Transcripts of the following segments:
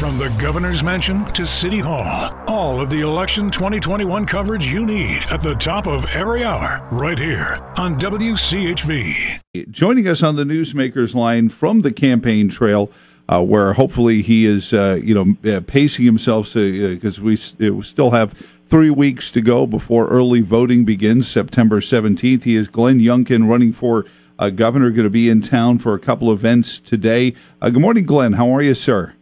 From the governor's mansion to City Hall, all of the election 2021 coverage you need at the top of every hour, right here on WCHV. Joining us on the Newsmakers line from the campaign trail, uh, where hopefully he is, uh, you know, uh, pacing himself because uh, we, we still have three weeks to go before early voting begins, September 17th. He is Glenn Youngkin running for uh, governor, going to be in town for a couple events today. Uh, good morning, Glenn. How are you, sir?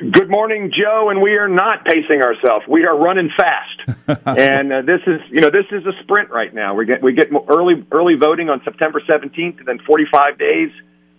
Good morning, Joe. And we are not pacing ourselves. We are running fast. and uh, this is, you know, this is a sprint right now. We get we get early early voting on September 17th, and then 45 days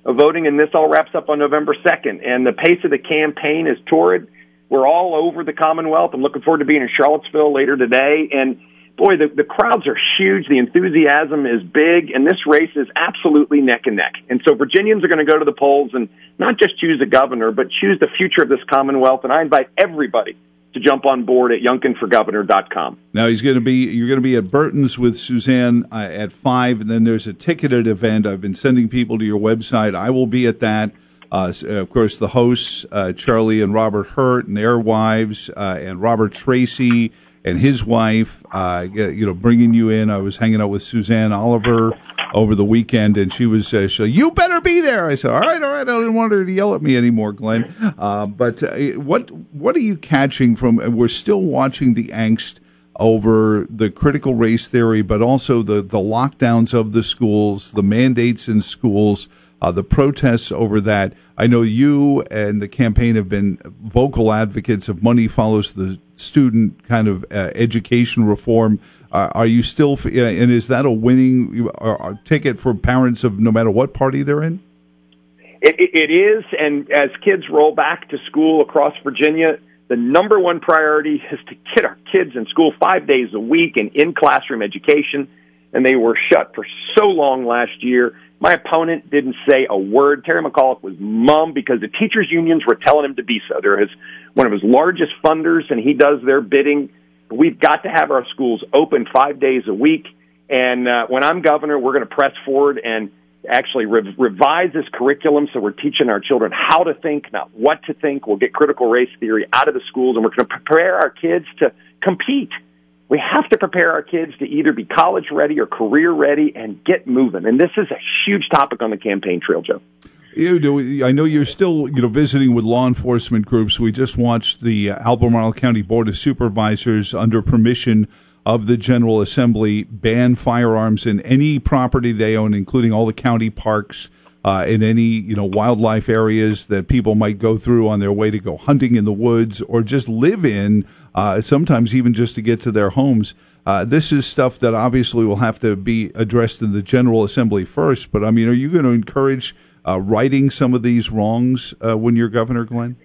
of voting, and this all wraps up on November 2nd. And the pace of the campaign is torrid. We're all over the Commonwealth. I'm looking forward to being in Charlottesville later today, and boy, the, the crowds are huge. The enthusiasm is big, and this race is absolutely neck and neck. And so Virginians are going to go to the polls and not just choose a governor, but choose the future of this Commonwealth. And I invite everybody to jump on board at youngkinforgovernor.com. Now he's going to be you're going to be at Burton's with Suzanne uh, at five, and then there's a ticketed event. I've been sending people to your website. I will be at that. Uh, of course, the hosts uh, Charlie and Robert Hurt and their wives, uh, and Robert Tracci and his wife, uh, you know, bringing you in. I was hanging out with Suzanne Oliver over the weekend, and she was, uh, she, you better be there. I said, all right, all right. I didn't want her to yell at me anymore, Glenn. Uh, but uh, what what are you catching from? We're still watching the angst over the critical race theory, but also the the lockdowns of the schools, the mandates in schools uh, the protests over that. I know you and the campaign have been vocal advocates of money follows the student kind of uh, education reform. Uh, are you still, and is that a winning uh, ticket for parents of no matter what party they're in? It, it is, and as kids roll back to school across Virginia, the number one priority is to get our kids in school five days a week and in classroom education. And they were shut for so long last year. My opponent didn't say a word. Terry McAuliffe was mum because the teachers unions were telling him to be so. They're his, one of his largest funders, and he does their bidding. We've got to have our schools open five days a week. And uh, when I'm governor, we're going to press forward and actually re- revise this curriculum so we're teaching our children how to think, not what to think. We'll get critical race theory out of the schools, and we're going to prepare our kids to compete we have to prepare our kids to either be college ready or career ready and get moving. And this is a huge topic on the campaign trail, Joe. You know, I know you're still, you know, visiting with law enforcement groups. We just watched the Albemarle County Board of Supervisors, under permission of the General Assembly, ban firearms in any property they own, including all the county parks, uh, in any you know wildlife areas that people might go through on their way to go hunting in the woods or just live in. Uh, sometimes even just to get to their homes. Uh, this is stuff that obviously will have to be addressed in the General Assembly first. But I mean, are you going to encourage uh, righting some of these wrongs uh, when you're governor, Glenn?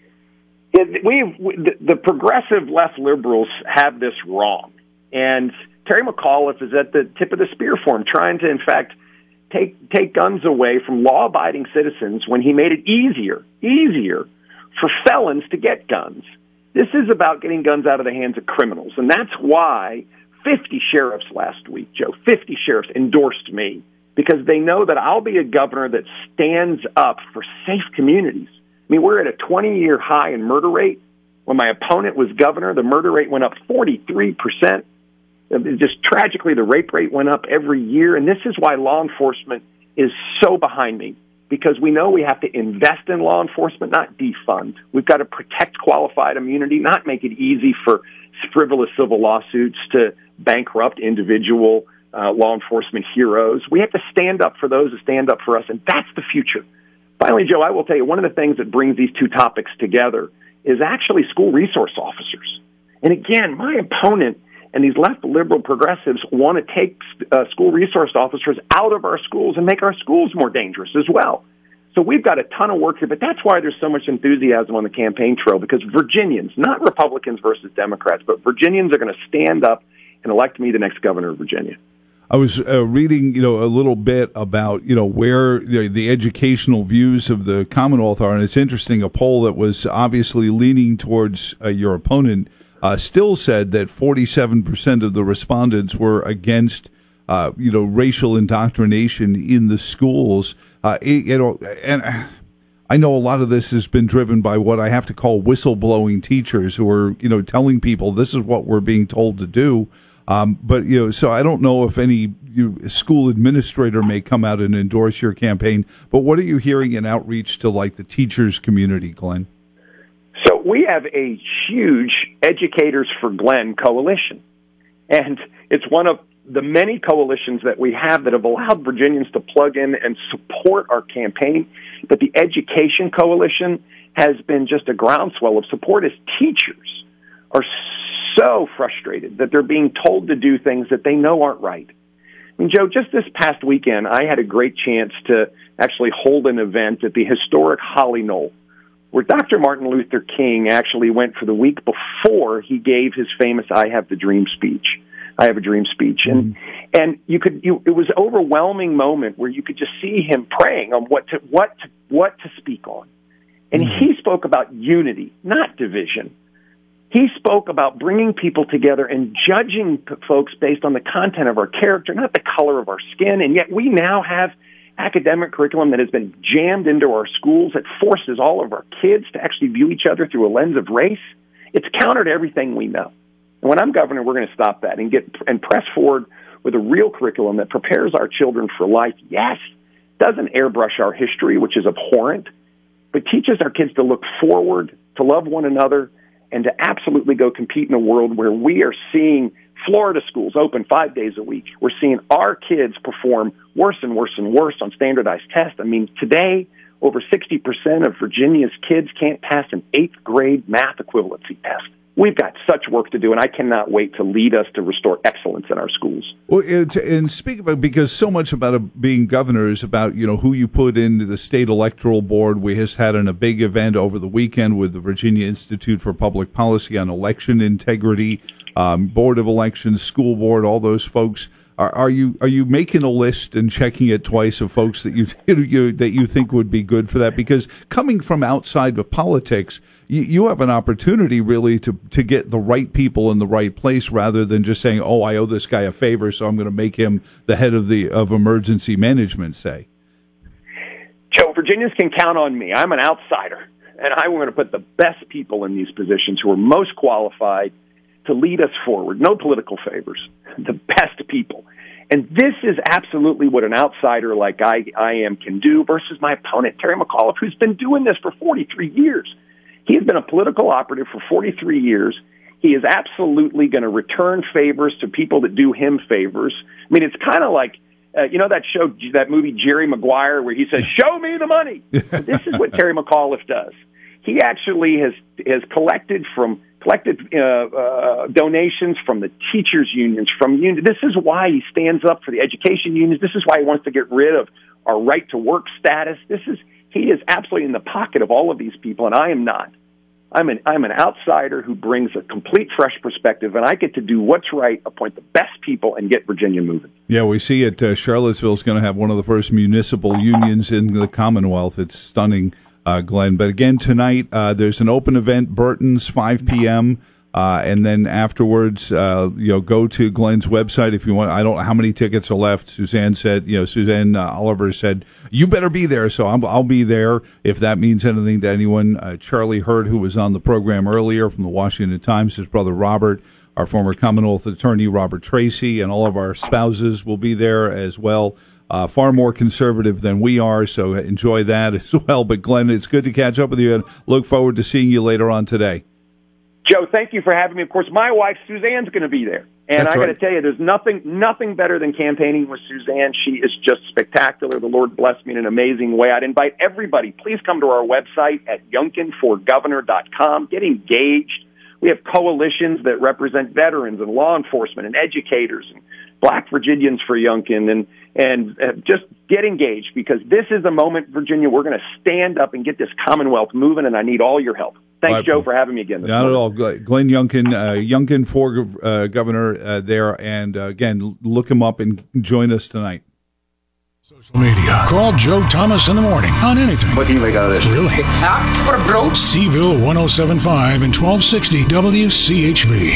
we the progressive left liberals have this wrong, and Terry McAuliffe is at the tip of the spear for him, trying to, in fact, take take guns away from law abiding citizens when he made it easier easier for felons to get guns. This is about getting guns out of the hands of criminals, and that's why 50 sheriffs last week, Joe, 50 sheriffs endorsed me because they know that I'll be a governor that stands up for safe communities. I mean, we're at a 20 year high in murder rate. When my opponent was governor, the murder rate went up 43 percent just tragically, the rape rate went up every year, and this is why law enforcement is so behind me because we know we have to invest in law enforcement, not defund. We've got to protect qualified immunity, not make it easy for frivolous civil lawsuits to bankrupt individual uh, law enforcement heroes. We have to stand up for those who stand up for us, and that's the future. Finally, Joe, I will tell you one of the things that brings these two topics together is actually school resource officers. And again, my opponent and these left liberal progressives want to take uh, school resource officers out of our schools and make our schools more dangerous as well. So we've got a ton of work here, but that's why there's so much enthusiasm on the campaign trail because Virginians, not Republicans versus Democrats, but Virginians are going to stand up and elect me the next governor of Virginia. I was uh, reading, you know, a little bit about, you know, where know, the educational views of the Commonwealth are, and it's interesting. A poll that was obviously leaning towards uh, your opponent uh, still said that 47% of the respondents were against, uh, you know, racial indoctrination in the schools. Uh, you know, and I know a lot of this has been driven by what I have to call whistleblowing teachers who are, you know, telling people this is what we're being told to do. Um, but you know, so I don't know if any you, school administrator may come out and endorse your campaign. But what are you hearing in outreach to like the teachers community, Glenn? So we have a huge Educators for Glenn coalition, and it's one of the many coalitions that we have that have allowed Virginians to plug in and support our campaign. But the Education Coalition has been just a groundswell of support as teachers are so frustrated that they're being told to do things that they know aren't right. I mean, Joe, just this past weekend, I had a great chance to actually hold an event at the historic Holly Knoll, where Dr. Martin Luther King actually went for the week before he gave his famous I Have the Dream speech. I have a dream speech, and mm-hmm. and you could you it was overwhelming moment where you could just see him praying on what to what to, what to speak on, and mm-hmm. he spoke about unity, not division. He spoke about bringing people together and judging p- folks based on the content of our character, not the color of our skin. And yet we now have academic curriculum that has been jammed into our schools that forces all of our kids to actually view each other through a lens of race. It's counter to everything we know. And when I'm governor, we're going to stop that and get and press forward with a real curriculum that prepares our children for life. Yes, doesn't airbrush our history, which is abhorrent, but teaches our kids to look forward, to love one another, and to absolutely go compete in a world where we are seeing Florida schools open five days a week. We're seeing our kids perform worse and worse and worse on standardized tests. I mean, today, over 60% of Virginia's kids can't pass an eighth grade math equivalency test we've got such work to do, and I cannot wait to lead us to restore excellence in our schools. Well, and speak about because so much about being governor is about you know who you put into the state electoral board. We just had an, a big event over the weekend with the Virginia Institute for Public Policy on election integrity, um, board of elections, school board, all those folks. Are, are, you are you making a list and checking it twice of folks that you, you that you think would be good for that? Because coming from outside of politics, you, you have an opportunity really to to get the right people in the right place rather than just saying, "Oh, I owe this guy a favor, so I'm going to make him the head of the of emergency management." Say, Joe, Virginians can count on me. I'm an outsider, and I'm going to put the best people in these positions who are most qualified to lead us forward. No political favors, the best people. And this is absolutely what an outsider like I, I am can do versus my opponent, Terry McAuliffe, who's been doing this for 43 years. He has been a political operative for 43 years. He is absolutely going to return favors to people that do him favors. I mean, it's kind of like, uh, you know, that show, that movie Jerry Maguire, where he says, "Show me the money." this is what Terry McAuliffe does. He actually has has collected from collected uh, uh, donations from the teachers unions, from unions. This is why he stands up for the education unions. This is why he wants to get rid of our right to work status. This is he is absolutely in the pocket of all of these people, and I am not. I'm an I'm an outsider who brings a complete fresh perspective, and I get to do what's right, appoint the best people, and get Virginia moving. Yeah, we see it. Uh, Charlottesville is going to have one of the first municipal unions in the Commonwealth. It's stunning uh, Glenn. But again, tonight uh, there's an open event, Burton's, 5 p.m. Uh, and then afterwards, uh, you know, go to Glenn's website if you want. I don't know how many tickets are left. Suzanne said, you know, Suzanne uh, Oliver said, you better be there. So i will be there if that means anything to anyone. Uh, Charlie Hurt, who was on the program earlier from the Washington Times, his brother Robert, our former Commonwealth attorney Robert Tracci, and all of our spouses will be there as well uh, far more conservative than we are. So enjoy that as well. But Glenn, it's good to catch up with you and look forward to seeing you later on today. Joe, thank you for having me. Of course, my wife Suzanne's going to be there, and That's I got to tell you, there's nothing nothing better than campaigning with Suzanne. She is just spectacular. The Lord bless me in an amazing way. I'd invite everybody. Please come to our website at youngkinforgovernor.com. Get engaged. We have coalitions that represent veterans and law enforcement and educators and Black Virginians for Youngkin and and uh, just get engaged because this is the moment, Virginia. We're going to stand up and get this Commonwealth moving, and I need all your help. Thanks, right. Joe, for having me again. Not morning. at all. Glenn Youngkin, uh, Youngkin for uh, governor uh, there, and uh, again, look him up and join us tonight. Social media. Call Joe Thomas in the morning on anything. What do you make out of this? Really? Huh? What a bro. Seville 1075 and 1260 WCHV.